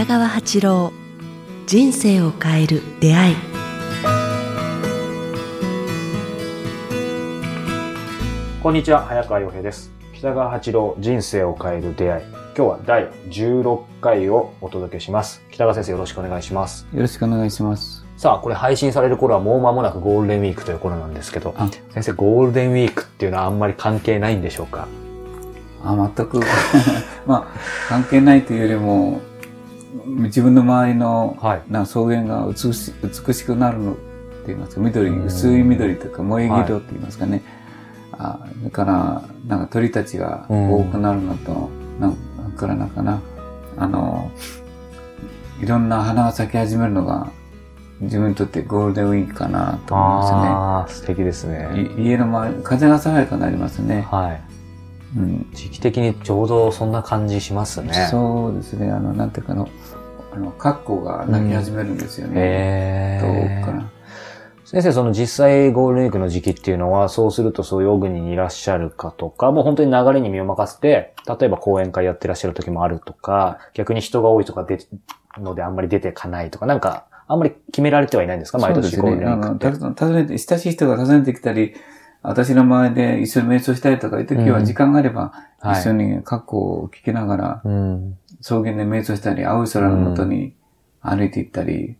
北川八郎人生を変える出会いこんにちは、早川洋平です。北川八郎人生を変える出会い。今日は第16回をお届けします。北川先生よろしくお願いします。よろしくお願いします。さあ、これ配信される頃はもう間もなくゴールデンウィークという頃なんですけど、あ先生、ゴールデンウィークっていうのはあんまり関係ないんでしょうか？あ、全く、まあ、関係ないというよりも、自分の周りの、はい。な草原が美し美しくなるのって言いますか、緑、うん薄い緑とか萌え色って言いますかね。あだから、なんか鳥たちが多くなるのと、なんからなんかな、あの、いろんな花が咲き始めるのが、自分にとってゴールデンウィークかなと思いますね。ああ、素敵ですね。い家の周り、風が爽やかになりますね。はい。うん。時期的にちょうどそんな感じしますね。そうですね。あの、なんていうかの、あの、カッコが鳴き始めるんですよね。へー遠くから。先生、その実際ゴールデンウィークの時期っていうのは、そうするとそういう小国にいらっしゃるかとか、もう本当に流れに身を任せて、例えば講演会やってらっしゃる時もあるとか、逆に人が多いとか出のであんまり出てかないとか、なんか、あんまり決められてはいないんですか？毎年ゴールデンウィね。あの、ークって。た訪ねて、親しい人が訪ねてきたり、私の周りで一緒に瞑想したりとかいう時は、うん時間があれば、はい一緒にカッコを聞きながら、うん。草原で瞑想したり、青い空のもとに歩いていったり、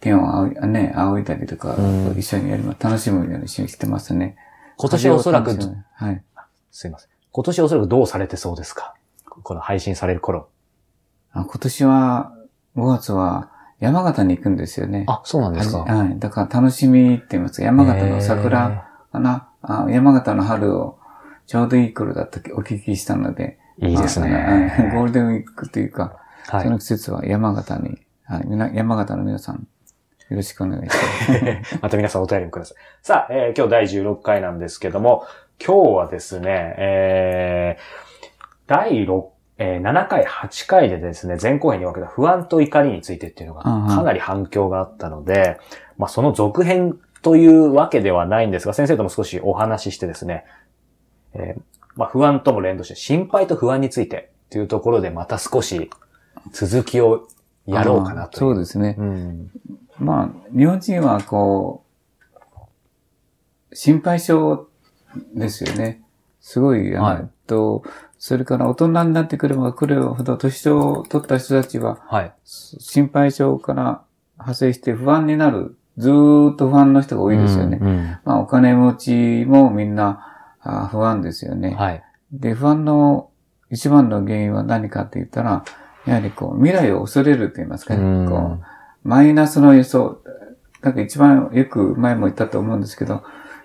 天を仰い、ね、仰いだりとか、うん一緒にやります。楽しむようにしてますね。今年はおそらくはい。すいません。今年はおそらくどうされてそうですか？この配信される頃。あ今年は、5月は山形に行くんですよね。あ、そうなんですか。はいはい。だから楽しみって言いますか、山形の桜かな、あ山形の春をちょうどいい頃だったお聞きしたので。いいですね。ゴールデンウィークというか、はいその季節は山形に、はい、みな山形の皆さん、よろしくお願いします。また皆さんお便りください。さあ、えー今日第16回なんですけども、今日はですね、えー、第6、えー7回、8回でですね、前後編に分けた不安と怒りについてっていうのがうんうんかなり反響があったので、まあその続編というわけではないんですが、先生とも少しお話ししてですね、えーまあ不安とも連動して心配と不安についてっていうところでまた少し続きをやろうかなとそうですね。うん。まあ、日本人はこう、心配性ですよね。すごい、あの、はいと、それから大人になってくれば来るほど年を取った人たちは、はい。心配性から派生して不安になる。ずーっと不安の人が多いですよね。うんうんまあ、お金持ちもみんなあ不安ですよね。はい。で、不安の一番の原因は何かって言ったら、やはりこう、未来を恐れると言いますかね。うんこうマイナスの予想。なんか一番よく前も言ったと思うんですけど、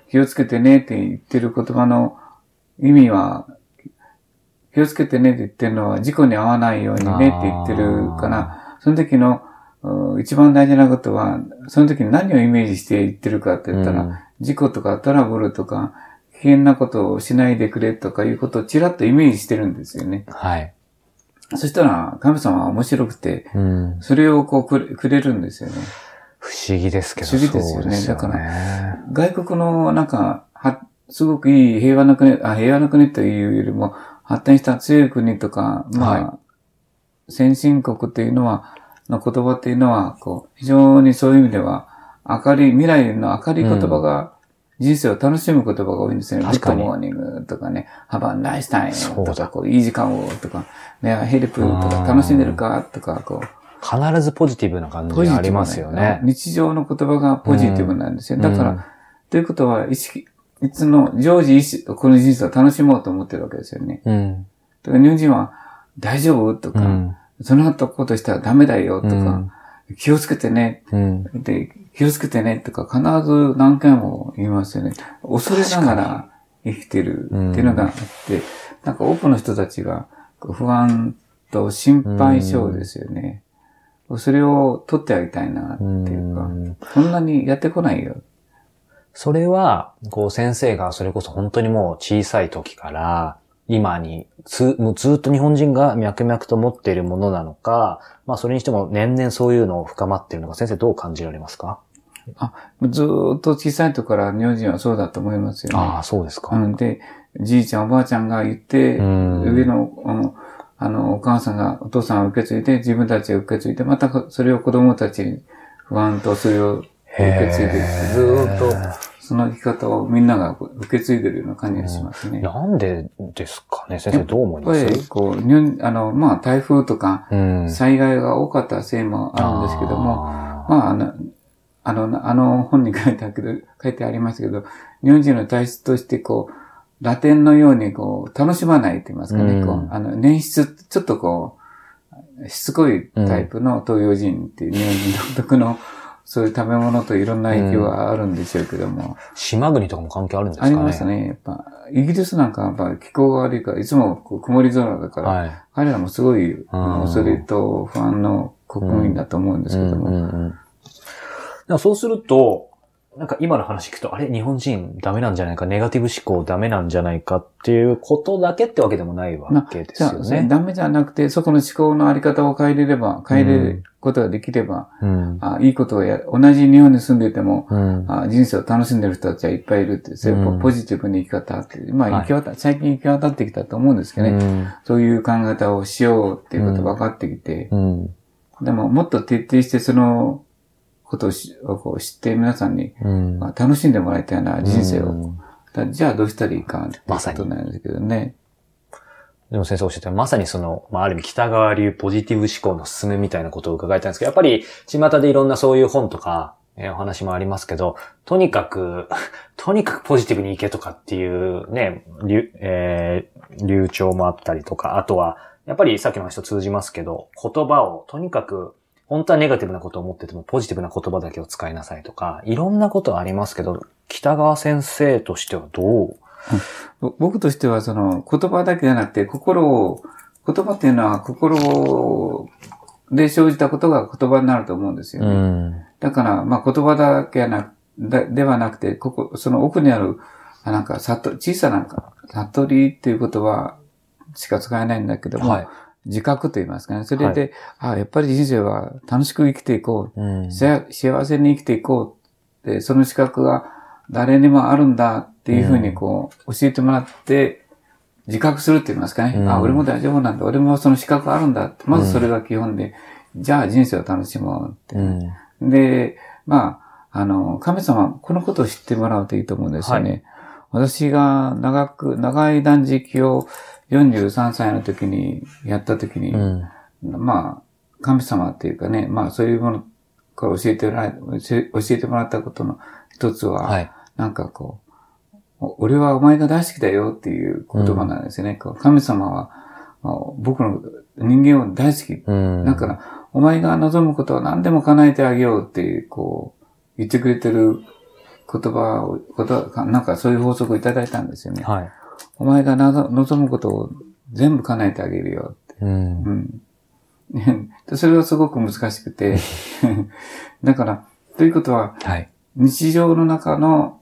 気をつけてねって言ってる言葉の意味は、気をつけてねって言ってるのは事故に遭わないようにねって言ってるから、その時のうん一番大事なことは、その時に何をイメージして言ってるかって言ったら、うん事故とかトラブルとか、危険なことをしないでくれとかいうことをちらっとイメージしてるんですよね。はい。そしたら、神様は面白くて、うん。それをこうくれくれるんですよね。不思議ですけど。不思議ですよねそうですだから外国のなんか、は、すごくいい平和な国、あ、平和な国というよりも、発展した強い国とか、まあ、は先進国っていうのは、の言葉っていうのは、こう、非常にそういう意味では、明るい、未来の明るい言葉が、人生を楽しむ言葉が多いんですよね。確かに Good morning とかね、Have a nice time そうだとか、こう、いい時間をとか、ね、help とか、楽しんでるかとか、こう、必ずポジティブな感じがありますよね。日常の言葉がポジティブなんですよ。だから、うんということは、意識、いつの、常時意識、この人生を楽しもうと思ってるわけですよね。うん。だから日本人は、大丈夫とか、うん。その後ことしたらダメだよとか、うん気をつけてね。うん。で、気をつけてねとか必ず何回も言いますよね。恐れながら生きてるっていうのがあって、なんか多くの人たちが不安と心配性ですよね。それを取ってあげたいなっていうか、うんそんなにやってこないよ。それは、こう先生がそれこそ本当にもう小さい時から、今につ、もうずっと日本人が脈々と持っているものなのか、まあそれにしても年々そういうのを深まっているのか、先生どう感じられますか？ずーっと小さい時から日本人はそうだと思いますよね。ああ、そうですか。うん、で、じいちゃんおばあちゃんが言って、うん上の、あの、あの、お母さんが、お父さんが受け継いで、自分たちが受け継いで、またそれを子供たちに不安とそれを受け継いで、ずーっとその生き方をみんなが受け継いでるような感じがしますね。なんでですかね？先生どう思います？やっぱり、こう、日本あの、まあ、台風とか、うん。災害が多かったせいもあるんですけども、あまあ、あの、あの、あの本に書いてあるけど、書いてありますけど、日本人の体質として、こう、ラテンのように、こう、楽しまないと言いますかね、うん。こう、あの、年質、ちょっとこう、しつこいタイプの東洋人っていう日本人独特の、そういう食べ物といろんな影響があるんでしょうけども、ー島国とかも関係あるんですかね。ありますね。やっぱ、イギリスなんかはやっぱ気候が悪いから、いつもこう曇り空だから、はい。彼らもすごい、恐れと不安の国民だと思うんですけどもそうすると、なんか今の話聞くと、あれ？日本人ダメなんじゃないか、ネガティブ思考ダメなんじゃないかっていうことだけってわけでもないわけですよね。ダメじゃなくて、そこの思考のあり方を変えれれば、変えることができれば、うん。あいいことをや、同じ日本に住んでても、うん。あ人生を楽しんでる人たちはいっぱいいるって、そういううんポジティブに生き方って、まあ、はい行き渡、最近行き渡ってきたと思うんですけどね、うんそういう考え方をしようっていうことが分かってきて、うん。でも、もっと徹底してそのことをこう知って皆さんに、うん。まあ、楽しんでもらいたいな人生を。じゃあどうしたらいいかってこまさにとなんですけどね。でも先生おっしゃったまさにその、まあ、ある意味北川流ポジティブ思考の進めみたいなことを伺いたいんですけど、やっぱり、巷でいろんなそういう本とか、えーお話もありますけど、とにかく、とにかくポジティブにいけとかっていうね、流、えー流暢もあったりとか、あとは、やっぱりさっきの話と通じますけど、言葉をとにかく、本当はネガティブなことを思っててもポジティブな言葉だけを使いなさいとか、いろんなことありますけど、北川先生としてはどう？ぼ僕としてはその言葉だけじゃなくて心を、言葉っていうのは心で生じたことが言葉になると思うんですよね。ん。だから、まあ言葉だけやなだではなくて、ここ、その奥にある、あなんか、悟、小さな、悟りっていう言葉しか使えないんだけども、はい。自覚と言いますかね。それで、あやっぱり人生は楽しく生きていこう。うん。幸幸せに生きていこうって、その資格が誰にもあるんだっていうふうにこう、教えてもらって、自覚するって言いますかね。うんあ、俺も大丈夫なんだ。俺もその資格があるんだって。まずそれが基本で、じゃあ人生を楽しもうって。うん。で、まあ、あの、神様、このことを知ってもらうといいと思うんですよね。私が長く、長い断食を43歳の時にやった時に、うん。まあ、神様っていうかね、まあそういうものから教えてもらえ、教えてもらったことの一つは、はい。なんかこう、お俺はお前が大好きだよっていう言葉なんですよね。こう神様は、まあ僕の人間を大好き。うん。だから、お前が望むことは何でも叶えてあげようっていう、こう、言ってくれてる言葉を、ことはなんかそういう法則をいただいたんですよね。はい。お前がなぞ望むことを全部叶えてあげるよって。うん。うん。で それはすごく難しくて、だから、ということは、はい。日常の中の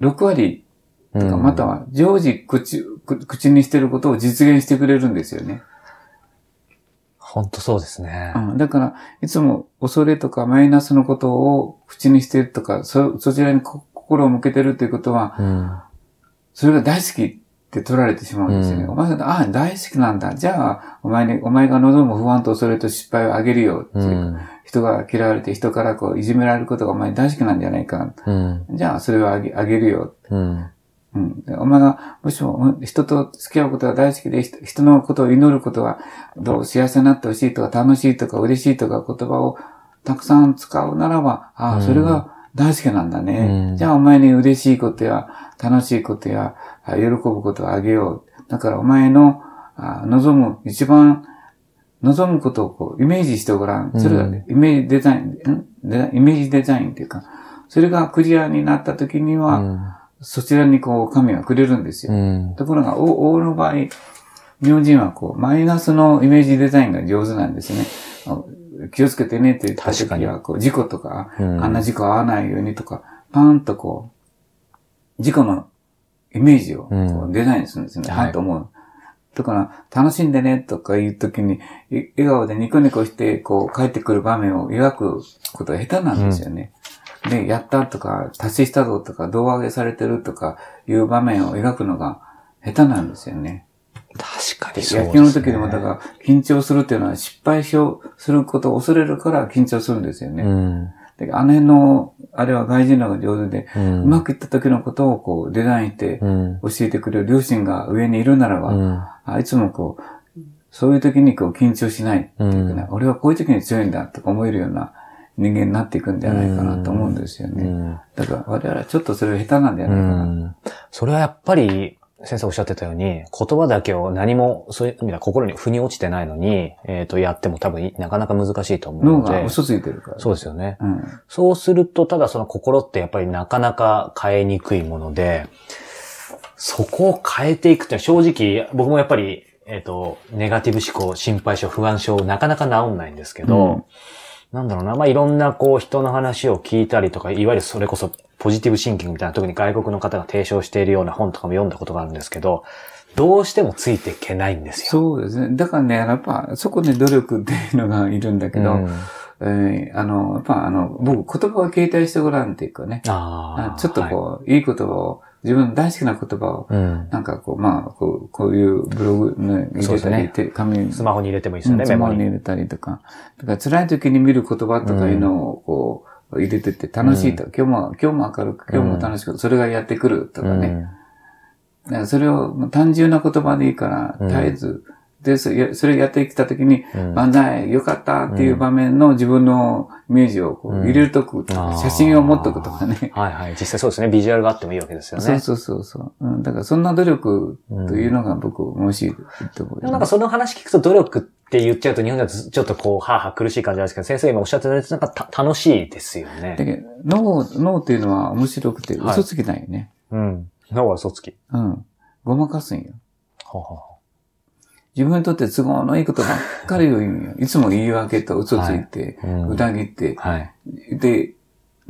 6割とか、または常時口、く口にしてることを実現してくれるんですよね。本当そうですねう。ん、だから、いつも恐れとかマイナスのことを口にしてるとか、そ、そちらにこ心を向けてるということは、うん。それが大好きって取られてしまうんですよね。うんお前が、ああ、大好きなんだ。じゃあ、お前に、お前が望む不安と恐れと失敗をあげるよっていうか、うん。人が嫌われて人からこういじめられることがお前大好きなんじゃないか。うん。じゃあ、それをあげあげるよ。うん。お前が、もしも人と付き合うことが大好きで、人人のことを祈ることは、どう幸せになってほしいとか、楽しいとか、嬉しいとか言葉をたくさん使うならば、ああ、うんそれが大好きなんだね。うんじゃあ、お前に嬉しいことや、楽しいことや、あ喜ぶことをあげよう。だから、お前のあ望む、一番望むことをこうイメージしてごらん。それがうんイメージデザイン、イメージデザインっていうか、それがクリアになった時には、そちらにこう、神はくれるんですよ。うん。ところが、お大の場合、日本人はこう、マイナスのイメージデザインが上手なんですね。あ気をつけてねって言った時は、こう、事故とか、うんあんな事故合わないようにとか、パーンとこう、事故のイメージをこうんうデザインするんですね。はいはと思う。だから、楽しんでねとか言うときに、い笑顔でニコニコして、こう、帰ってくる場面を描くことが下手なんですよね。で、やったとか、達成したぞとか、胴上げされてるとかいう場面を描くのが下手なんですよね。野球の時でも、だから、緊張するっていうのは失敗しようすることを恐れるから緊張するんですよね。うん。であの辺の、あれは外人らが上手で、ううんまくいった時のことをこうデザインしてうん。教えてくれる両親が上にいるならば、うん。あいつもこう、そういう時にこう緊張しないっていうかね、俺はこういう時に強いんだとか思えるような人間になっていくんじゃないかなと思うんですよね。うん。だから我々はちょっとそれが下手なんじゃうないかな。ん。それはやっぱり、先生おっしゃってたように、言葉だけを何も、そういう意味では心に腑に落ちてないのに、えっ、と、やっても多分いなかなか難しいと思う脳ので。が嘘ついてるから。そうですよね。うん。そうすると、ただその心ってやっぱりなかなか変えにくいもので、そこを変えていくって正直、僕もやっぱり、えっ、と、ネガティブ思考、心配症、不安症、なかなか治んないんですけど、うんなんだろうな、まあ、いろんなこう人の話を聞いたりとか、いわゆるそれこそポジティブシンキングみたいな、特に外国の方が提唱しているような本とかも読んだことがあるんですけど、どうしてもついていけないんですよ。そうですね。だからね、やっぱ、そこで努力っていうのがいるんだけど、うんえーあの、やっぱあの、僕、言葉を携帯してごらんっていうかね、ああ。ちょっとこう、い、い言葉を、自分の大好きな言葉を。なんかこう、まあ、こうこういうブログね、入れたり、ね手紙に、スマホに入れてもいいですよね。スマホに入れたりとか。だから辛い時に見る言葉とかいうのをこう、入れてて楽しいと。今日も、今日も明るく、今日も楽しく、それがやってくるとかね。だからそれを単純な言葉でいいから、うん絶えず、で、それやってきたときに、うん万歳、よかったっていう場面の自分のイメージをこううん入れとくとか、あー写真を持っとくとかね。はいはい。実際そうですね。ビジュアルがあってもいいわけですよね。そうそうそうそう、うん。だからそんな努力というのが僕、もしいと思うよね、でもなんかその話聞くと努力って言っちゃうと日本だとちょっとこう、はぁはぁ苦しい感じなんですけど、先生今おっしゃってたやつなんかた楽しいですよね。だけど脳、脳っていうのは面白くてはい嘘つきないよね。うん。脳は嘘つき。うん。ごまかすんよ。ほうほうほ自分にとって都合のいいことばっかり言うんよ。いつも言い訳と嘘ついて、ううん裏切って、はい。で、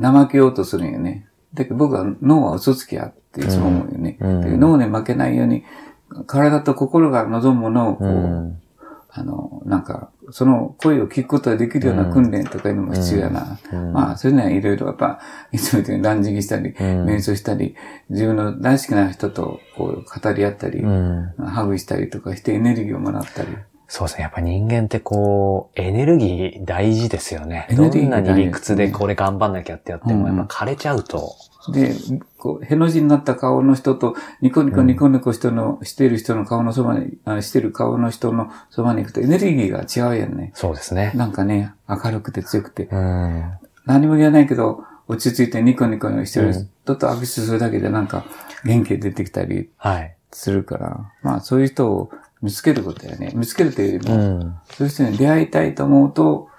怠けようとするんよね。だけど僕は脳は嘘つきやっていつも思うよね。うん脳に負けないように、体と心が望むものをこう、うん。あの、なんか、その声を聞くことができるような訓練とかいうのも必要やな。うんまあ、そういうのはいろいろやっぱ、いつも言うに断食したり、うん瞑想したり、自分の大好きな人とこう語り合ったり、うん。ハグしたりとかしてエネルギーをもらったり。そうですね。やっぱ人間ってこう、エネルギー大事ですよね。エネルギーどんなに理屈でこれ頑張んなきゃってやっても、うんやっぱ枯れちゃうと。で、こう、への字になった顔の人と、ニコニコニコニコ人の、している人の顔のそばに、あしてる顔の人のそばに行くとエネルギーが違うやんね。そうですね。なんかね、明るくて強くて、うん。何も言わないけど、落ち着いてニコニコしてる人と握手するだけでなんか元気出てきたりはい。するから、まあそういう人を見つけることやね。見つけるというよりも、うん。そういう人に出会いたいと思うと、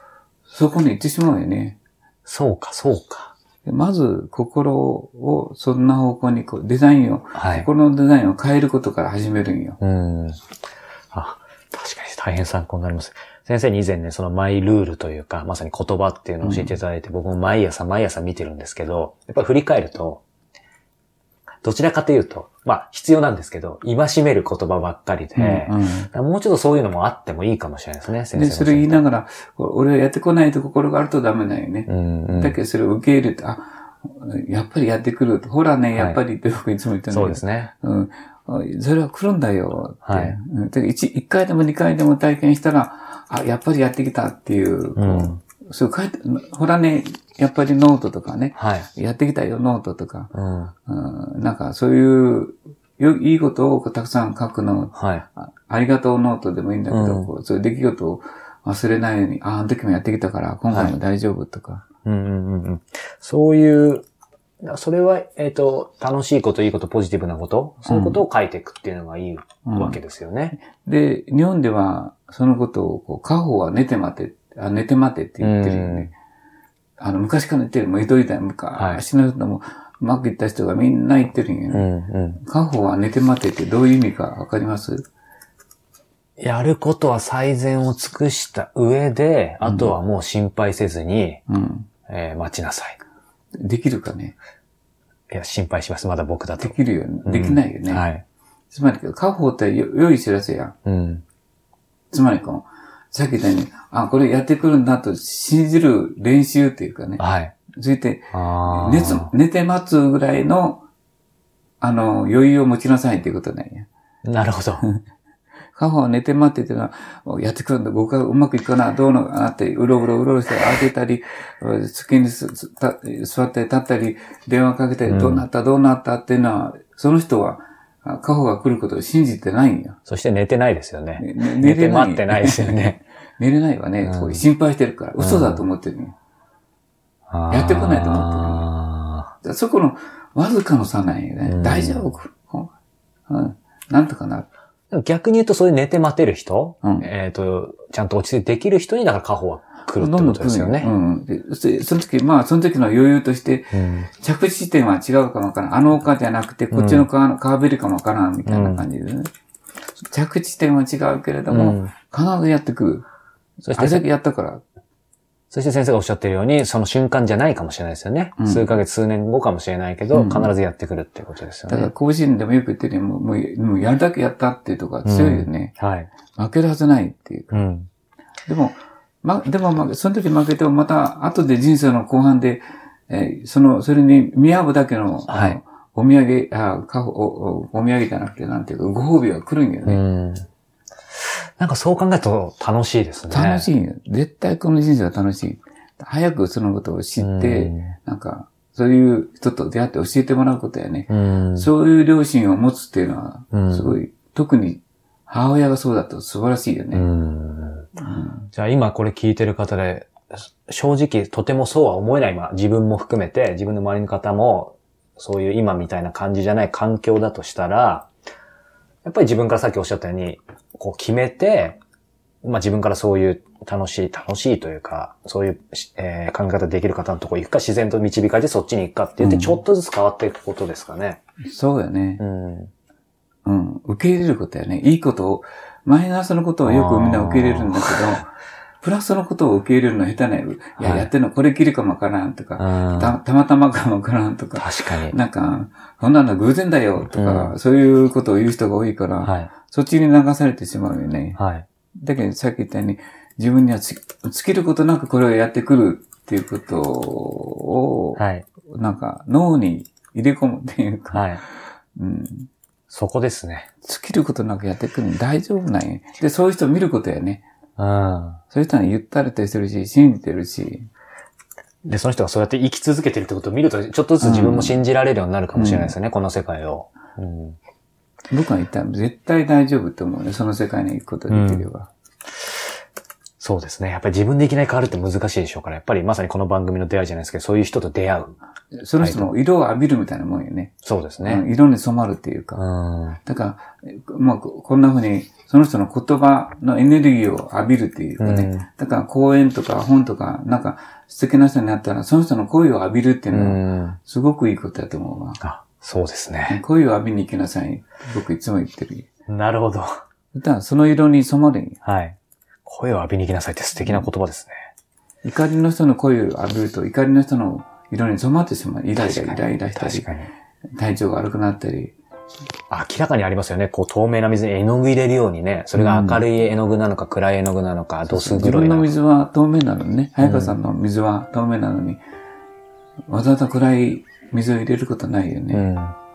そこに行ってしまうよね。そうか、そうか。でまず、心をそんな方向にこう、デザインを、はい。心のデザインを変えることから始めるんよ。うん。あ、確かに大変参考になります。先生に以前ね、そのマイルールというか、まさに言葉っていうのを教えていただいて、僕も毎朝毎朝見てるんですけど、やっぱり振り返ると、どちらかというと、まあ必要なんですけど、戒める言葉ばっかりで、うんもうちょっとそういうのもあってもいいかもしれないですね、先生で、のそれ言いながら、俺はやってこないと心があるとダメなんよね。うんうん。だけどそれを受け入れて、あ、やっぱりやってくると。ほらね、やっぱりって僕いつも言ってるんだけどそうですね。うん。それは来るんだよって。はい回でも二回でも体験したら、あ、やっぱりやってきたっていううんそう書いて、ほらね、やっぱりノートとかね、はい。やってきたよ、ノートとか、うん。うん、なんかそういう、よいいことをたくさん書くの、はい。あありがとうノートでもいいんだけど、うんこうそういう出来事を忘れないように、ああの時もやってきたから、今回も大丈夫とか。うんうんうんうん。そういう、それは、えっ、と、楽しいこと、いいこと、ポジティブなこと、そういうことを書いていくっていうのがいいわけですよね。で、日本では、そのことを、こう、家宝は寝て待て、あ寝て待てって言ってるよね。あの、昔から言ってる、もう江戸時代、昔の人も、うまくいった人がみんな言ってるんようね。んうん。家宝は寝て待てってどういう意味かわかります？やることは最善を尽くした上で、あとはもう心配せずに、うん。えー待ちなさい。できるかね？いや、心配します。まだ僕だとで。きるよね。できないよね。はい。つまり、家宝ってよ良い知らせや。うん。つまりこう、さっき言ったように、あ、これやってくるんだと信じる練習っていうかね。はい。そして、あ寝つ寝て待つぐらいの、あの、余裕を持ちなさいっていうことなんや。なるほど。カホは寝て待っててのは、やってくるんだ、僕はうまくいくかな、どうのかなって、うろうろうろうろして当てたり、机にすすた座ったり立ったり、電話かけたり、どうなった、どうなった？っていうのは、その人は、あカホが来ることを信じてないんよ。そして寝てないですよね。ねね寝て待ってないですよね。寝れないわね、そう心配してるから、嘘だと思ってるよ。やってこないと思ってるそこのわずかの差なんよね。うん大丈夫？うん。なんとかなる。ー逆に言うと、そういう寝て待てる人、うんえっ、と、ちゃんと落ち着いてできる人に、だからカホは来るってことですよね。どんうん。で、そその時、まあ、その時の余裕として、うん着地点は違うかもわからん。あの丘じゃなくて、こっちの川の川べりかもわからん、みたいな感じでね。着地点は違うけれども、うん必ずやってくる。そして、あれだけやったから。そして先生がおっしゃってるように、その瞬間じゃないかもしれないですよね。うん数ヶ月、数年後かもしれないけど、うん必ずやってくるっていうことですよだから、ね。甲子園でもよく言ってるようにもう、もう、やるだけやったっていうところが強いよね。はい。負けるはずないっていうか。うん。でも、ま、でも、ま、その時負けてもまた、後で人生の後半で、えーその、それに見合うだけの、はいお土産、あ、かお、お、お土産じゃなくて、なんていうか、ご褒美が来るんようね。ん。なんかそう考えると楽しいですね。楽しいよ。絶対この人生は楽しい。早くそのことを知って、うんなんか、そういう人と出会って教えてもらうことやね。うん。そういう両親を持つっていうのはう、んすごい、特に母親がそうだと素晴らしいよね。じゃあ今これ聞いてる方で、正直とてもそうは思えない、まあ自分も含めて、自分の周りの方も、そういう今みたいな感じじゃない環境だとしたら、やっぱり自分からさっきおっしゃったように、こう決めて、まあ自分からそういう楽しい、楽しいというか、そういう、えー考え方できる方のところ行くか、自然と導かれてそっちに行くかって言って、うんちょっとずつ変わっていくことですかね。そうやね。うん。うん。受け入れることやね。いいことを、マイナスのことをよくみんな受け入れるんだけど、プラスのことを受け入れるの下手なよ。いや、はいやってんのこれきりかもわからんとか、うんたたまたまかもわからんとか、確かに。なんか、こんなの偶然だよとか、うそういうことを言う人が多いから、はい。そっちに流されてしまうよね。はい。だけどさっき言ったように、自分にはつ尽きることなくこれをやってくるっていうことを、はい。なんか脳に入れ込むっていうか、はい。うん、そこですね。尽きることなくやってくるの大丈夫なんや。で、そういう人を見ることやね。うん。そういう人はゆったりとしてるし、信じてるし、で、その人がそうやって生き続けてるってことを見ると、ちょっとずつ自分も信じられるようになるかもしれないですよね、この世界を。うん。僕が言ったら絶対大丈夫って思うね。その世界に行くことができれば。そうですね。やっぱり自分でいきなり変わるって難しいでしょうから、やっぱりまさにこの番組の出会いじゃないですけど、そういう人と出会う。その人の色を浴びるみたいなもんよね。そうですうんね。色に染まるっていううか。ん。だから、えまあ、ここんな風に、その人の言葉のエネルギーを浴びるっていうかね。うんだから、講演とか本とか、なんか、素敵な人になったら、その人の声を浴びるっていううのは、ん。すごくいいことだと思うわ。あ、そうですね。声を浴びに行きなさい。僕いつも言ってる。なるほど。だその色に染まるはい。声を浴びに行きなさいって素敵な言葉ですね。怒りの人の声を浴びると、怒りの人の色に染まってしまう。イライライライラしたり、確かに。体調が悪くなったり。明らかにありますよね。こう透明な水に絵の具入れるようにね。それが明るい絵の具なのか暗い絵の具なのか、度数自分の黒いなのか。水は透明なのにね。早川さんの水は透明なのに、わざわざ暗い水を入れることないよね。うん。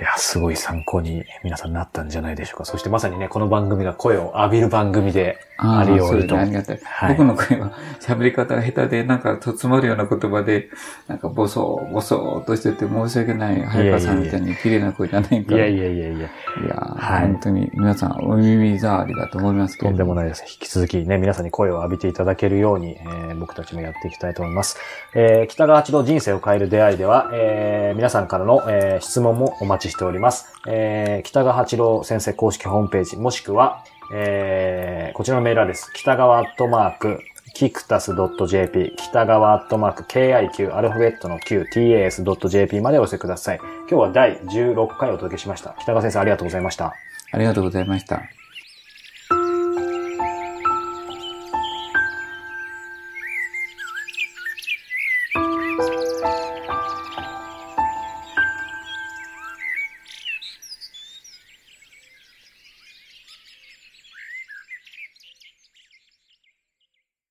いや、すごい参考に皆さんなったんじゃないでしょうか。そしてまさにね、この番組が声を浴びる番組でああるようにと。ありがたい。はい僕の声は喋り方が下手で、なんかとつまるような言葉で、なんかボソボソーとしてて申し訳ない。早川さんみたいに綺麗な声じゃないから。いやいやいやいや、いやー、はい本当に皆さんお耳障りだと思いますけとど。んでもないです。引き続きね、皆さんに声を浴びていただけるように、えー僕たちもやっていきたいと思います。えー北川八郎人生を変える出会いでは、えー皆さんからの、えー質問もお待ちしております。えー北川八郎先生公式ホームページ、もしくは、えーこちらのメールアドレス、北川アットマーク、キクタス .jp、北川アットマーク、KIQ、アルファベットの Q、tas.jp までお寄せください。今日は第16回お届けしました。北川先生ありがとうございました。ありがとうございました。